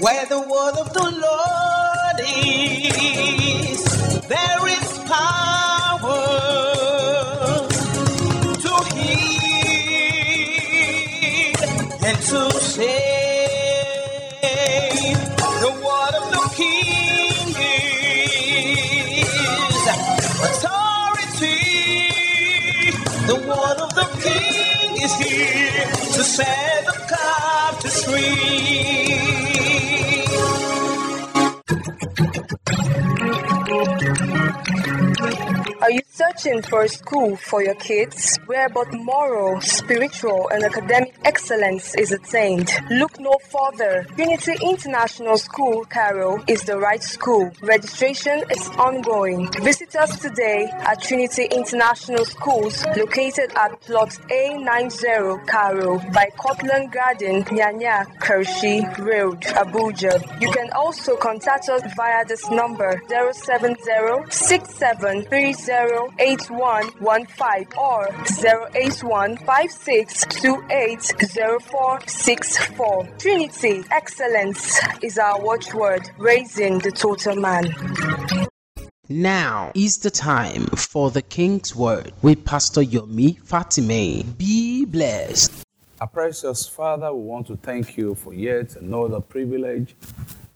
Where the word of the Lord is, there is power to heal and to save. The word of the King is authority. The word of the King is here to set Are you searching for a school for your kids where both moral, spiritual, and academic excellence is attained? Look no further. Trinity International School, Karu, is the right school. Registration is ongoing. Visit us today at Trinity International Schools, located at Plot A90 Karu by Cortland Garden, Nyanya, Karshi Road, Abuja. You can also contact us via this number 070 8115 or 08156280464. Trinity, excellence is our watchword, raising the total man. Now is the time for the King's Word with Pastor Yomi Fatime. Be blessed. Our precious Father, we want to thank you for yet another privilege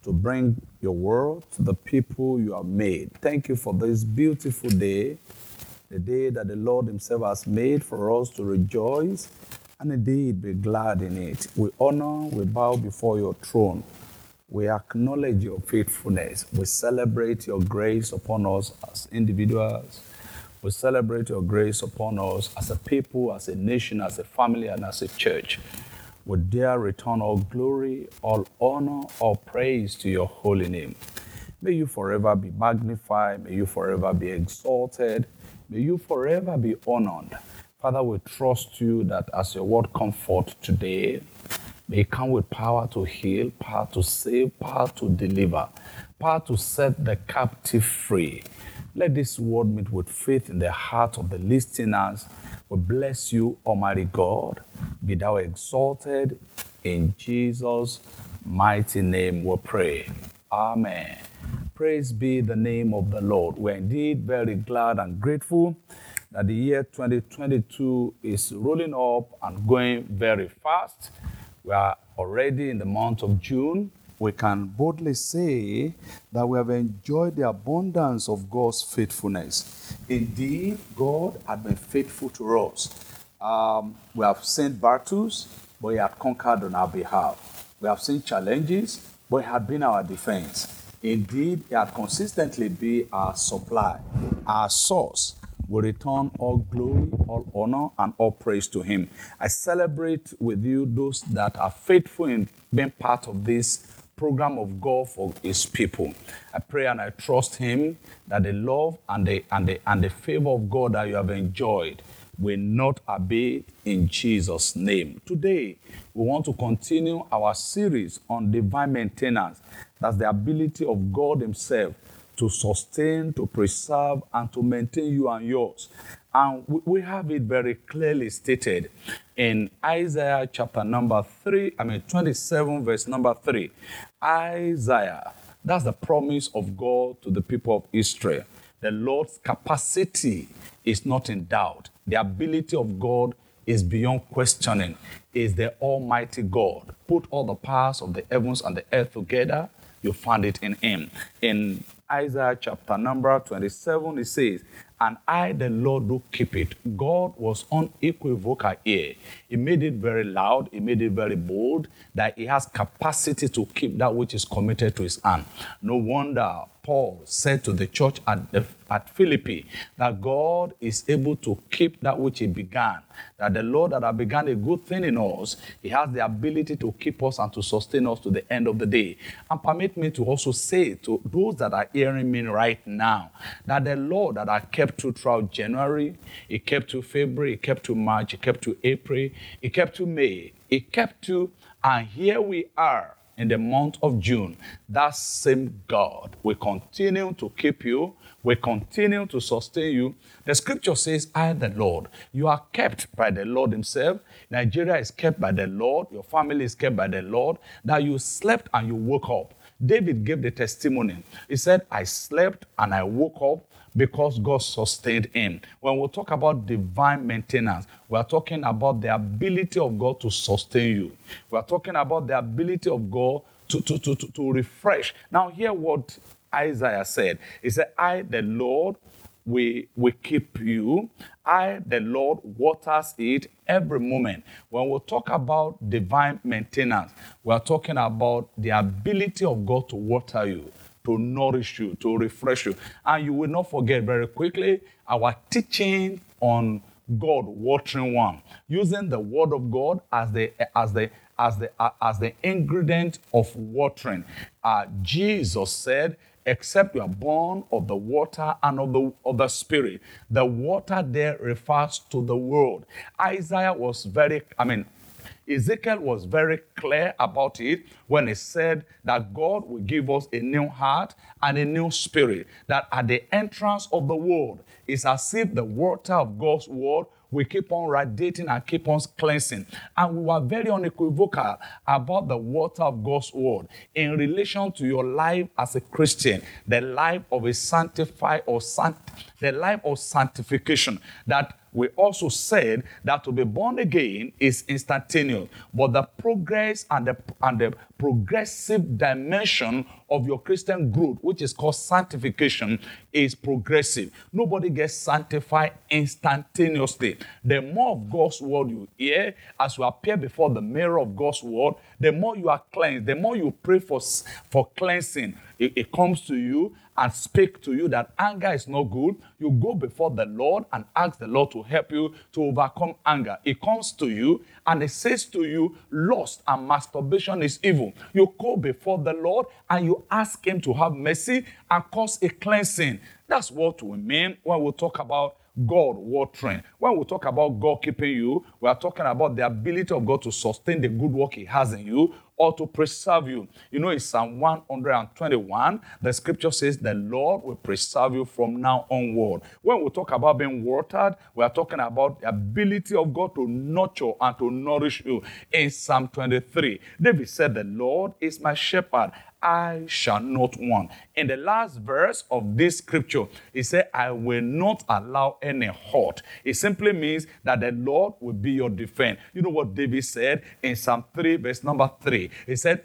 to bring your word to the people you have made. Thank you for this beautiful day, the day that the Lord Himself has made for us to rejoice and indeed be glad in it. We honor, we bow before your throne. We acknowledge your faithfulness. We celebrate your grace upon us as individuals. We celebrate your grace upon us as a people, as a nation, as a family, and as a church. We dare return all glory, all honor, all praise to your holy name. May you forever be magnified. May you forever be exalted. May you forever be honored. Father, we trust you that as your word comfort today, may it come with power to heal, power to save, power to deliver, power to set the captive free. Let this word meet with faith in the heart of the listeners. We bless you, Almighty God. Be thou exalted. In Jesus' mighty name we pray. Amen. Praise be the name of the Lord. We're indeed very glad and grateful that the year 2022 is rolling up and going very fast. We are already in the month of June. We can boldly say that we have enjoyed the abundance of God's faithfulness. Indeed, God has been faithful to us. Um, we have seen battles, but He had conquered on our behalf. We have seen challenges, but He had been our defense. Indeed, He had consistently be our supply, our source. We return all glory, all honor, and all praise to Him. I celebrate with you those that are faithful in being part of this program of God for His people. I pray and I trust Him that the love and the, and the, and the favor of God that you have enjoyed will not abate in Jesus' name. Today, we want to continue our series on divine maintenance. That's the ability of God Himself to sustain, to preserve, and to maintain you and yours. And we have it very clearly stated in Isaiah chapter number 3, I mean 27, verse number 3. Isaiah, that's the promise of God to the people of Israel. The Lord's capacity is not in doubt. The ability of God is beyond questioning. Is the Almighty God. Put all the powers of the heavens and the earth together, you find it in Him. In Isaiah chapter number 27, it says, And I, the Lord, do keep it. God was unequivocal here. He made it very loud, he made it very bold that he has capacity to keep that which is committed to his hand. No wonder Paul said to the church at, the, at Philippi that God is able to keep that which he began. That the Lord that has begun a good thing in us, he has the ability to keep us and to sustain us to the end of the day. And permit me to also say to those that are hearing me right now that the Lord that I kept you throughout January, he kept you February, he kept you March, he kept you April, he kept you May, he kept you, and here we are in the month of June, that same God will continue to keep you, will continue to sustain you. The scripture says, I, the Lord, you are kept by the Lord Himself. Nigeria is kept by the Lord. Your family is kept by the Lord. That you slept and you woke up. David gave the testimony. He said, I slept and I woke up because God sustained him. When we talk about divine maintenance, we are talking about the ability of God to sustain you. We are talking about the ability of God to, to, to, to, to refresh. Now, hear what Isaiah said. He said, I, the Lord, we, we keep you. I, the Lord, waters it every moment. When we talk about divine maintenance, we are talking about the ability of God to water you, to nourish you, to refresh you. And you will not forget very quickly our teaching on God watering one, using the word of God as the as the as the uh, as the ingredient of watering. Uh, Jesus said, except you are born of the water and of the, of the spirit. The water there refers to the world. Isaiah was very, I mean, Ezekiel was very clear about it when he said that God will give us a new heart and a new spirit. That at the entrance of the world, it's as if the water of God's word we keep on radiating and keep on cleansing. And we were very unequivocal about the water of God's word in relation to your life as a Christian, the life of a sanctified or the life of sanctification that we also said that to be born again is instantaneous, but the progress and the, and the progressive dimension of your Christian growth, which is called sanctification, is progressive. Nobody gets sanctified instantaneously. The more of God's word you hear as you appear before the mirror of God's word, the more you are cleansed, the more you pray for, for cleansing, it, it comes to you and speak to you that anger is not good, you go before the Lord and ask the Lord to help you to overcome anger. It comes to you and it says to you, lust and masturbation is evil. You go before the Lord and you ask Him to have mercy and cause a cleansing. That's what we mean when we talk about God watering. When we talk about God keeping you, we are talking about the ability of God to sustain the good work He has in you or to preserve you. You know, in Psalm 121, the scripture says, The Lord will preserve you from now onward. When we talk about being watered, we are talking about the ability of God to nurture and to nourish you. In Psalm 23, David said, The Lord is my shepherd. I shall not want. In the last verse of this scripture, he said, I will not allow any hurt. It simply means that the Lord will be your defense. You know what David said in Psalm 3, verse number 3? He said,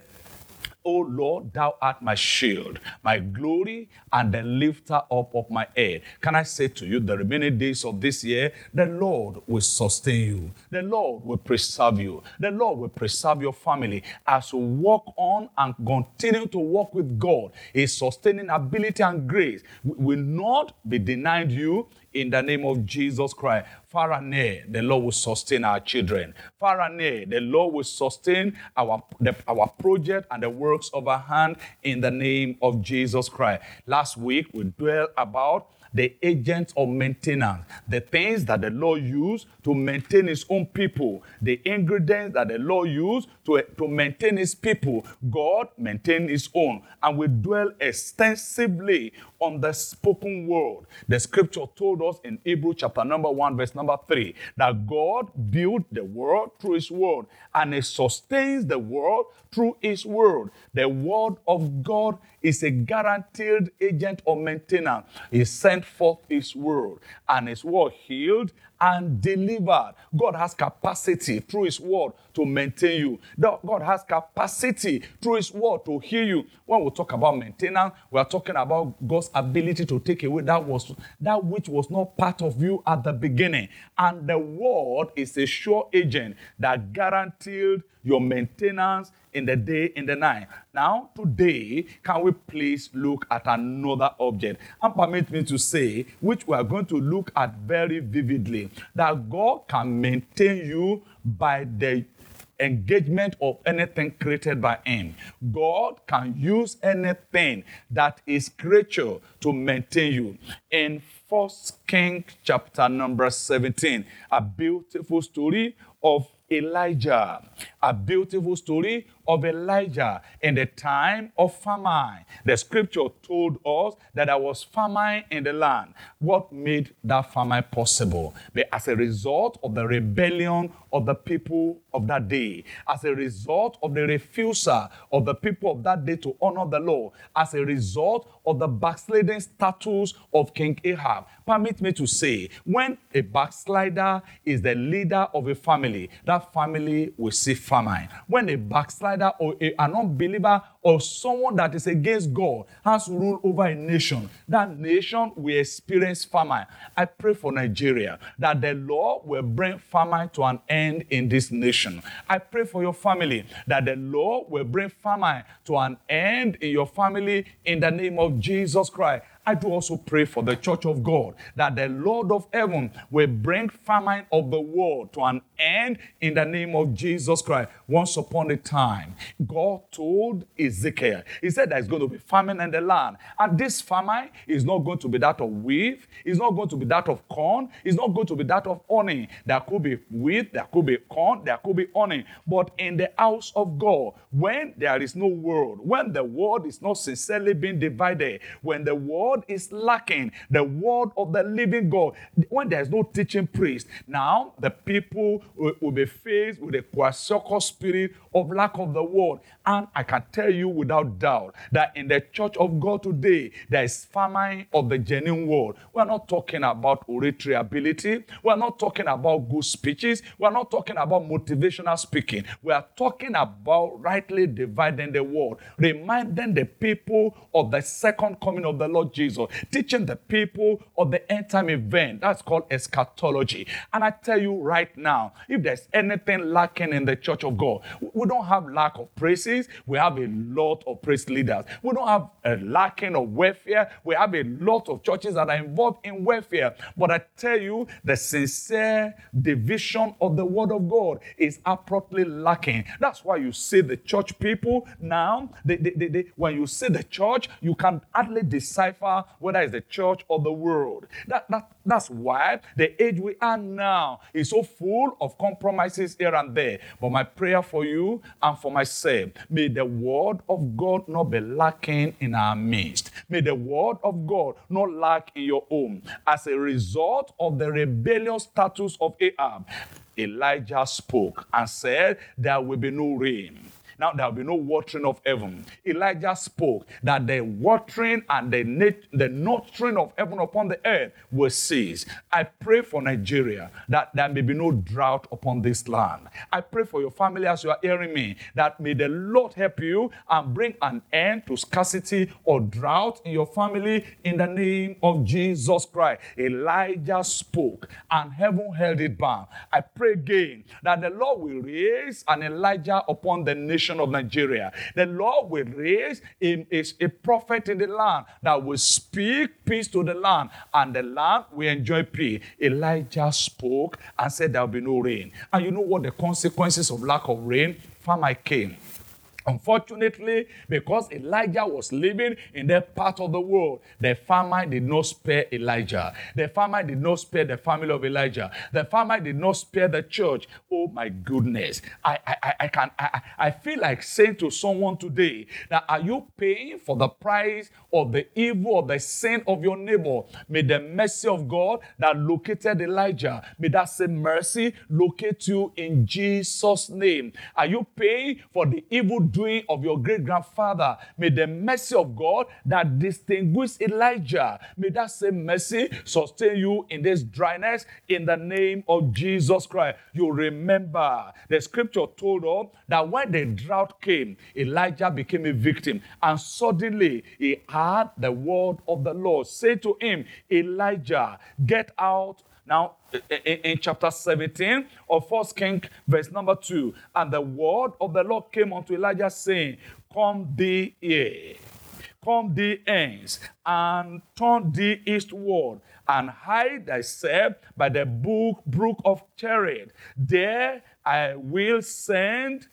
O Lord, thou art my shield, my glory, and the lifter up of my head. Can I say to you, the remaining days of this year, the Lord will sustain you. The Lord will preserve you. The Lord will preserve your family as you walk on and continue to walk with God. His sustaining ability and grace will not be denied you in the name of Jesus Christ. Far and near, the Lord will sustain our children. Far and near, the Lord will sustain our, the, our project and the works of our hand in the name of Jesus Christ. Last week, we dwelt about the agents of maintenance, the things that the Lord used to maintain his own people, the ingredients that the Lord used to, to maintain his people. God maintained his own. And we dwell extensively on the spoken word. The scripture told us in Hebrew chapter number 1, verse number 3, that God built the world through his word and he sustains the world through his word. The word of God is a guaranteed agent of maintenance. He sent forth his word and his word healed and delivered. God has capacity through His word to maintain you. God has capacity through His word to heal you. When we talk about maintenance, we are talking about God's ability to take away that was that which was not part of you at the beginning. And the word is a sure agent that guaranteed your maintenance in the day, in the night. Now, today, can we please look at another object? And permit me to say, which we are going to look at very vividly, that God can maintain you by the engagement of anything created by him. God can use anything that is creature to maintain you. In First King chapter number 17, a beautiful story of Elijah. A beautiful story of Elijah in the time of famine. The scripture told us that there was famine in the land. What made that famine possible? As a result of the rebellion of the people of that day, as a result of the refusal of the people of that day to honor the law, as a result of the backsliding status of King Ahab. Permit me to say, when a backslider is the leader of a family, that family will see famine. When a backslider or a, an unbeliever or someone that is against God has rule over a nation, that nation will experience famine. I pray for Nigeria that the Lord will bring famine to an end in this nation. I pray for your family that the Lord will bring famine to an end in your family in the name of Jesus Christ. I do also pray for the church of God that the Lord of heaven will bring famine of the world to an end in the name of Jesus Christ. Once upon a time, God told Ezekiel, He said there's going to be famine in the land. And this famine is not going to be that of wheat, it's not going to be that of corn, it's not going to be that of honey. There could be wheat, there could be corn, there could be honey. But in the house of God, when there is no world, when the world is not sincerely being divided, when the word is lacking, the word of the living God, when there's no teaching priest, now the people will, will be faced with a kwashiorkor spirit of lack of the word. And I can tell you without doubt that in the church of God today, there is famine of the genuine word. We're not talking about oratory ability. We're not talking about good speeches. We're not talking about motivational speaking. We are talking about rightly dividing the word, reminding the people of the second coming of the Lord Jesus, teaching the people of the end time event. That's called eschatology. And I tell you right now, if there's anything lacking in the church of God, we don't have lack of praises. We have a lot of praise leaders. We don't have a lacking of welfare. We have a lot of churches that are involved in welfare. But I tell you, the sincere division of the word of God is abruptly lacking. That's why you see the church people now, they, they, they, when you see the church, you can hardly decipher whether it's the church or the world. That, that, that's why the age we are now is so full of compromises here and there. But my prayer for you and for myself, may the word of God not be lacking in our midst. May the word of God not lack in your home. As a result of the rebellious status of Ahab, Elijah spoke and said, There will be no rain. Now there will be no watering of heaven. Elijah spoke that the watering and the, nat- the nurturing of heaven upon the earth will cease. I pray for Nigeria that there may be no drought upon this land. I pray for your family as you are hearing me that may the Lord help you and bring an end to scarcity or drought in your family in the name of Jesus Christ. Elijah spoke and heaven held it back. I pray again that the Lord will raise an Elijah upon the nation of Nigeria. The Lord will raise a, a, a prophet in the land that will speak peace to the land, and the land will enjoy peace. Elijah spoke and said there will be no rain. And you know what the consequences of lack of rain? Famine came. Unfortunately, because Elijah was living in that part of the world, the famine did not spare Elijah. The famine did not spare the family of Elijah. The famine did not spare the church. Oh my goodness. I, I, I can I, I feel like saying to someone today that are you paying for the price of the evil of the sin of your neighbor? May the mercy of God that located Elijah, may that same mercy locate you in Jesus' name. Are you paying for the evil doing of your great grandfather. May the mercy of God that distinguished Elijah, may that same mercy sustain you in this dryness in the name of Jesus Christ. You remember the scripture told us that when the drought came, Elijah became a victim, and suddenly he heard the word of the Lord say to him, Elijah, get out now, in, chapter 17 of First King, verse number 2, and the word of the Lord came unto Elijah, saying, Come thee here, come thee hence, and turn thee eastward, and hide thyself by the brook, brook of Cherith. There I will send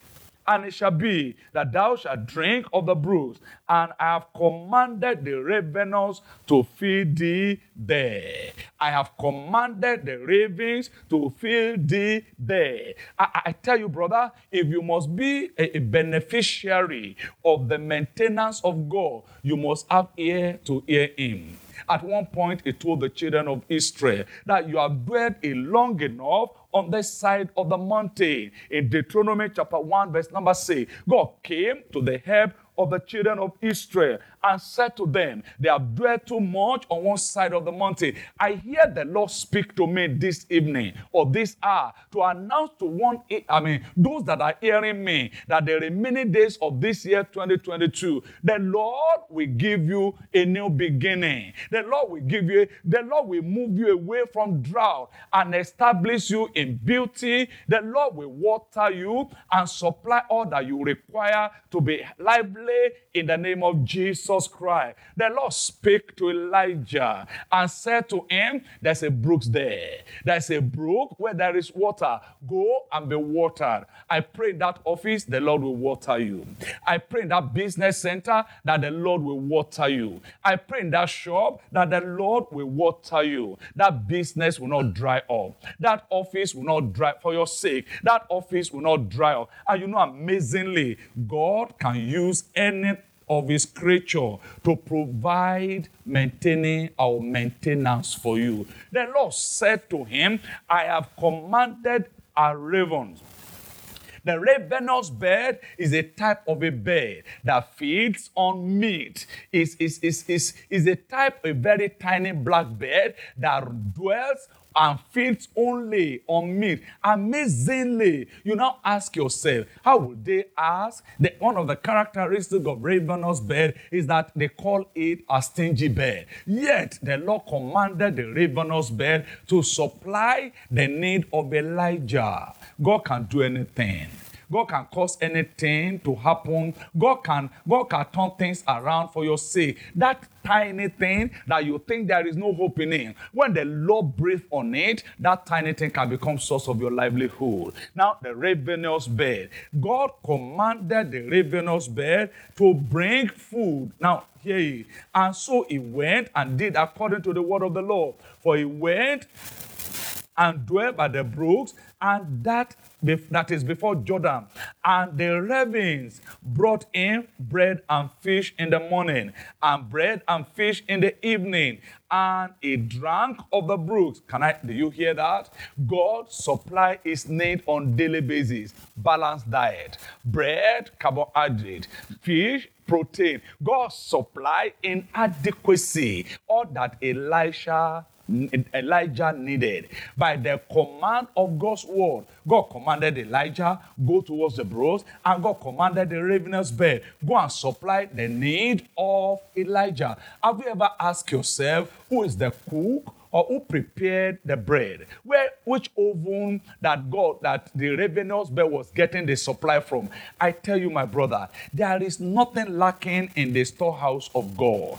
And it shall be that thou shalt drink of the brooks, and I have commanded the ravens to feed thee there. I have commanded the ravens to feed thee there. I, I tell you, brother, if you must be a, a beneficiary of the maintenance of God, you must have ear to hear Him. At one point, he told the children of Israel that you have dwelt a long enough on this side of the mountain. In Deuteronomy chapter 1, verse number 6, God came to the help of the children of Israel and said to them, They have dwelt too much on one side of the mountain. I hear the Lord speak to me this evening or this hour to announce to one, I mean, those that are hearing me, that the remaining days of this year 2022, the Lord will give you a new beginning. The Lord will give you, the Lord will move you away from drought and establish you in beauty. The Lord will water you and supply all that you require to be lively in the name of Jesus Christ. The Lord spake to Elijah and said to him, There's a brook there. There's a brook where there is water. Go and be watered. I pray in that office, the Lord will water you. I pray in that business center that the Lord will water you. I pray in that shop that the Lord will water you. That business will not dry up. That office will not dry for your sake. That office will not dry up. And you know, amazingly, God can use any of his creature to provide maintaining our maintenance for you. The Lord said to him, I have commanded a ravens. The ravenous bird is a type of a bird that feeds on meat. Is is is is is a type, a very tiny black bird that dwells and feeds only on meat. Amazingly, you now ask yourself, how would they ask? The, one of the characteristics of ravenous bird is that they call it a stingy bird. Yet the Lord commanded the ravenous bird to supply the need of Elijah. God can do anything. God can cause anything to happen. God can, God can turn things around for your sake. That tiny thing that you think there is no hope in when the Lord breathes on it, that tiny thing can become source of your livelihood. Now, the ravenous bird. God commanded the ravenous bird to bring food. Now, here he And so he went and did according to the word of the Lord. For he went and dwelt by the brooks, and that that is before Jordan. And the ravens brought in bread and fish in the morning, and bread and fish in the evening, and he drank of the brooks. Can I? Do you hear that? God supply his need on daily basis. Balanced diet, bread, carbohydrate, fish, protein. God supply in adequacy all that Elisha Elijah needed. By the command of God's word, God commanded Elijah, go towards the brooks, and God commanded the ravenous bird, go and supply the need of Elijah. Have you ever asked yourself, who is the cook? or who prepared the bread? Where which oven that God that the ravenous bird was getting the supply from? I tell you, my brother, there is nothing lacking in the storehouse of God.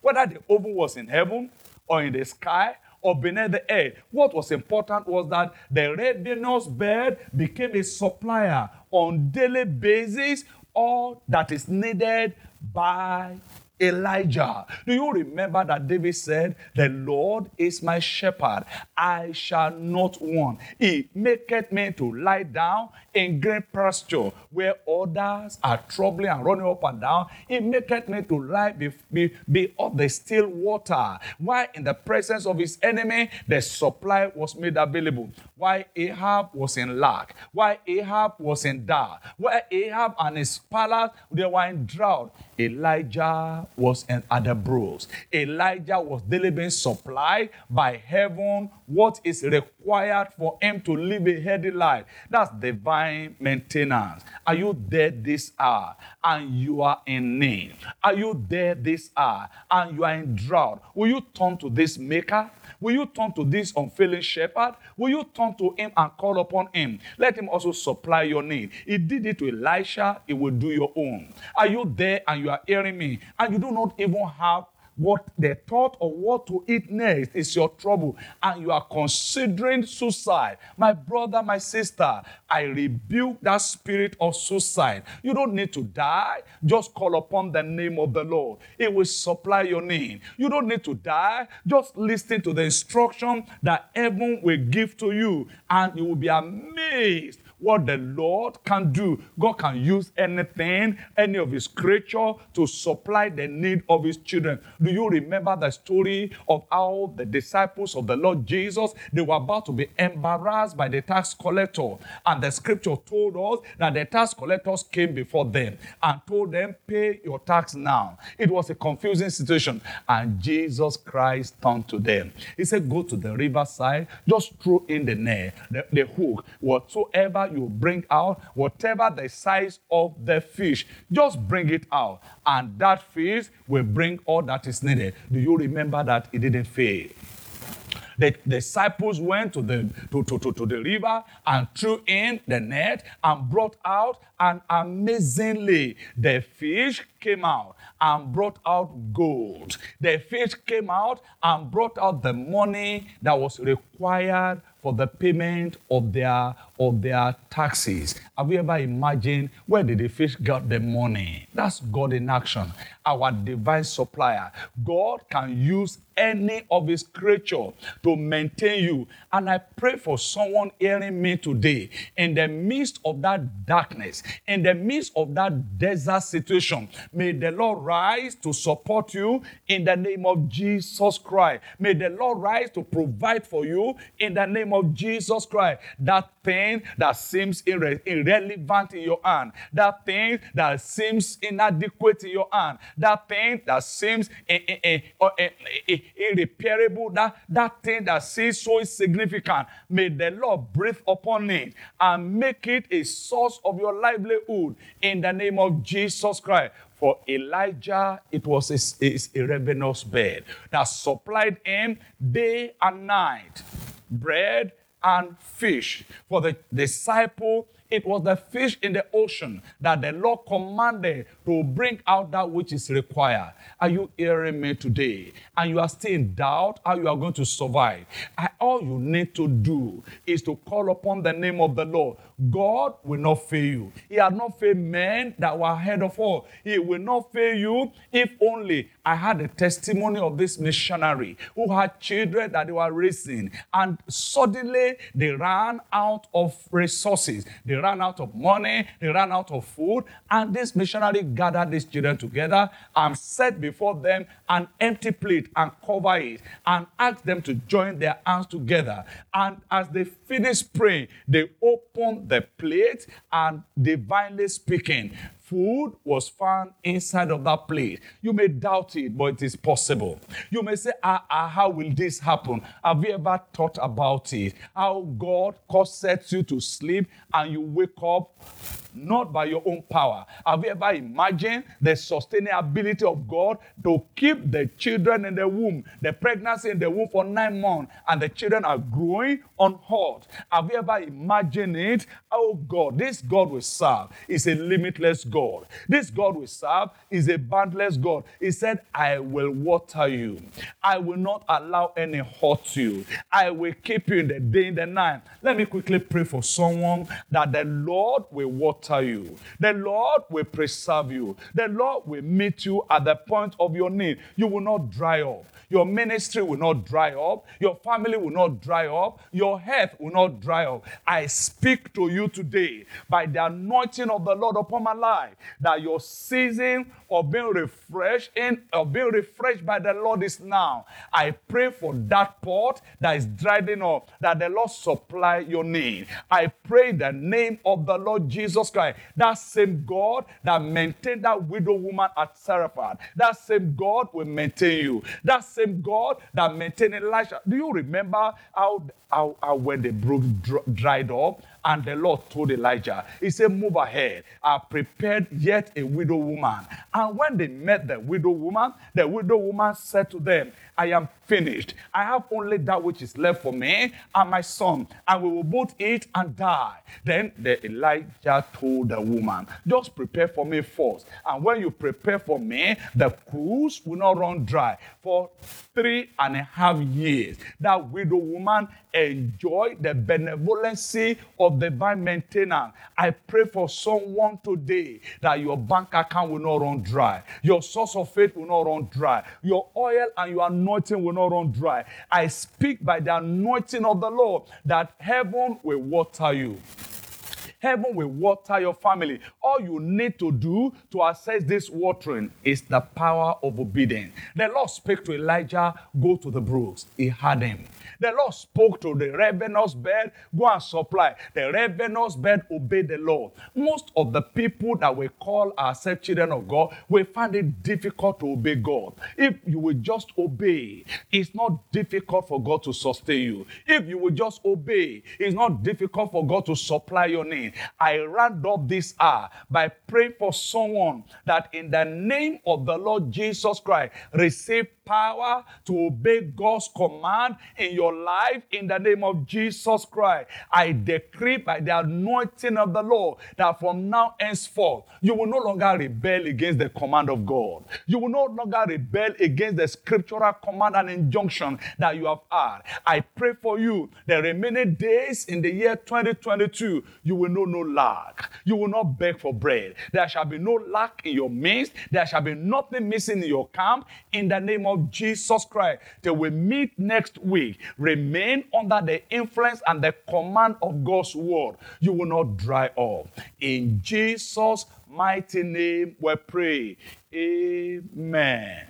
Whether the oven was in heaven or in the sky or beneath the earth. What was important was that the ravenous bird became a supplier on daily basis all that is needed by Elijah. Do you remember that David said, The Lord is my shepherd, I shall not want. He maketh me to lie down in green pasture where others are troubling and running up and down. He maketh me to lie be, be, be of the still water. Why in the presence of his enemy, the supply was made available. Why Ahab was in lack. Why Ahab was in doubt. Why Ahab and his palace, they were in drought. Elijah was other brooks. Elijah was delivering supply by heaven what is required for him to live a healthy life. That's divine maintenance. Are you there this hour and you are in need? Are you there this hour and you are in drought? Will you turn to this maker? Will you turn to this unfailing shepherd? Will you turn to him and call upon him? Let him also supply your need. He did it to Elisha, he will do your own. Are you there and you are hearing me and you do not even have what the thought of what to eat next is your trouble, and you are considering suicide, my brother, my sister, I rebuke that spirit of suicide. You don't need to die. Just call upon the name of the Lord. It will supply your need. You don't need to die. Just listen to the instruction that heaven will give to you, and you will be amazed what the Lord can do. God can use anything, any of his creature to supply the need of his children. Do you remember the story of how the disciples of the Lord Jesus, they were about to be embarrassed by the tax collector. And the scripture told us that the tax collectors came before them and told them, pay your tax now. It was a confusing situation. And Jesus Christ turned to them. He said, go to the riverside, just throw in the net, the, the hook, whatsoever you bring out, whatever the size of the fish, just bring it out. And that fish will bring all that is needed. Do you remember that it didn't fail? The disciples went to the, to, to, to, to the river and threw in the net and brought out, and amazingly, the fish came out and brought out gold. The fish came out and brought out the money that was required for the payment of their of their taxes. Have you ever imagined where did the fish get the money? That's God in action, our divine supplier. God can use any of his creature to maintain you. And I pray for someone hearing me today in the midst of that darkness, in the midst of that desert situation. May the Lord rise to support you in the name of Jesus Christ. May the Lord rise to provide for you in the name of Jesus Christ. That thing that seems irre- irrelevant in your hand, that thing that seems inadequate in your hand, that thing that seems eh, eh, eh, irreparable, that, that thing that seems so insignificant, may the Lord breathe upon it and make it a source of your livelihood in the name of Jesus Christ. For Elijah, it was his, a ravenous bed that supplied him day and night bread and fish. For the disciple, it was the fish in the ocean that the Lord commanded to bring out that which is required. Are you hearing me today? And you are still in doubt how you are going to survive. All you need to do is to call upon the name of the Lord. God will not fail you. He had not failed men that were ahead of all. He will not fail you if only I had a testimony of this missionary who had children that they were raising, and suddenly they ran out of resources. They ran out of money, they ran out of food, and this missionary gathered these children together and set before them an empty plate and cover it and asked them to join their hands together. And as they finished praying, they opened the plate and divinely speaking, food was found inside of that plate. You may doubt it, but it is possible. You may say, ah, ah, how will this happen? Have you ever thought about it? How God causes you to sleep and you wake up not by your own power. Have you ever imagined the sustainability of God to keep the children in the womb, the pregnancy in the womb for nine months, and the children are growing unhurt? Have you ever imagined it? Oh God, this God we serve is a limitless God. This God we serve is a boundless God. He said, I will water you. I will not allow any hurt you. I will keep you in the day and the night. Let me quickly pray for someone that the Lord will water you. The Lord will preserve you. The Lord will meet you at the point of your need. You will not dry up. Your ministry will not dry up. Your family will not dry up. Your health will not dry up. I speak to you today by the anointing of the Lord upon my life that your season of being refreshed in of uh, being refreshed by the Lord is now. I pray for that pot that is drying up, that the Lord supply your need. I pray the name of the Lord Jesus Christ, that same God that maintained that widow woman at Zarephath, that same God will maintain you. That same God that maintained Elijah. Do you remember how, how, how when the brook dried up And the Lord told Elijah, He said, Move ahead. I prepared yet a widow woman. And when they met the widow woman, the widow woman said to them, I am finished. I have only that which is left for me and my son, and we will both eat and die. Then the Elijah told the woman, Just prepare for me first. And when you prepare for me, the cruse will not run dry. For three and a half years, that widow woman enjoyed the benevolency of divine maintenance. I pray for someone today that your bank account will not run dry, your source of faith will not run dry, your oil and your anointing will not run dry. I speak by the anointing of the Lord that heaven will water you. Heaven will water your family. All you need to do to access this watering is the power of obedience. The Lord spoke to Elijah, go to the brooks. He had him. The Lord spoke to the ravenous bird, go and supply. The ravenous bird obeyed the Lord. Most of the people that we call ourselves children of God, we find it difficult to obey God. If you will just obey, it's not difficult for God to sustain you. If you will just obey, it's not difficult for God to supply your need. I round up this hour by praying for someone that in the name of the Lord Jesus Christ, receive power to obey God's command in your life in the name of Jesus Christ. I decree by the anointing of the Lord that from now henceforth, you will no longer rebel against the command of God. You will no longer rebel against the scriptural command and injunction that you have had. I pray for you the remaining days in the year 2022, you will know no lack. You will not beg for bread. There shall be no lack in your midst. There shall be nothing missing in your camp in the name of Jesus Christ. Till we meet next week, remain under the influence and the command of God's word. You will not dry up. In Jesus' mighty name we pray. Amen.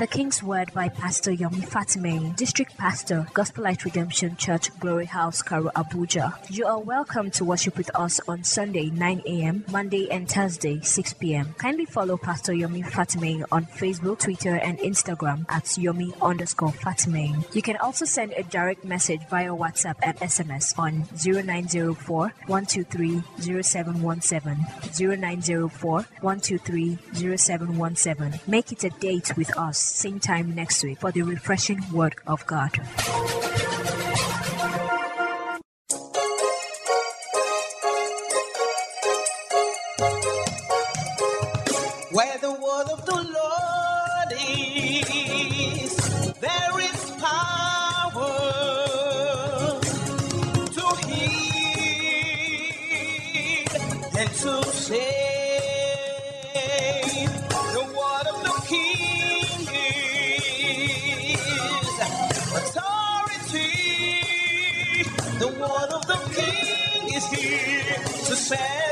The King's Word by Pastor Yomi Fatime, District Pastor, Gospel Light Redemption Church, Glory House, Karu, Abuja. You are welcome to worship with us on Sunday, 9 a.m., Monday and Thursday, 6 p.m. Kindly follow Pastor Yomi Fatime on Facebook, Twitter, and Instagram at Yomi underscore Fatime. You can also send a direct message via WhatsApp and SMS on 0904 123 0717. 0904 123 0717. Make it a date with us same time next week for the refreshing Word of God. Of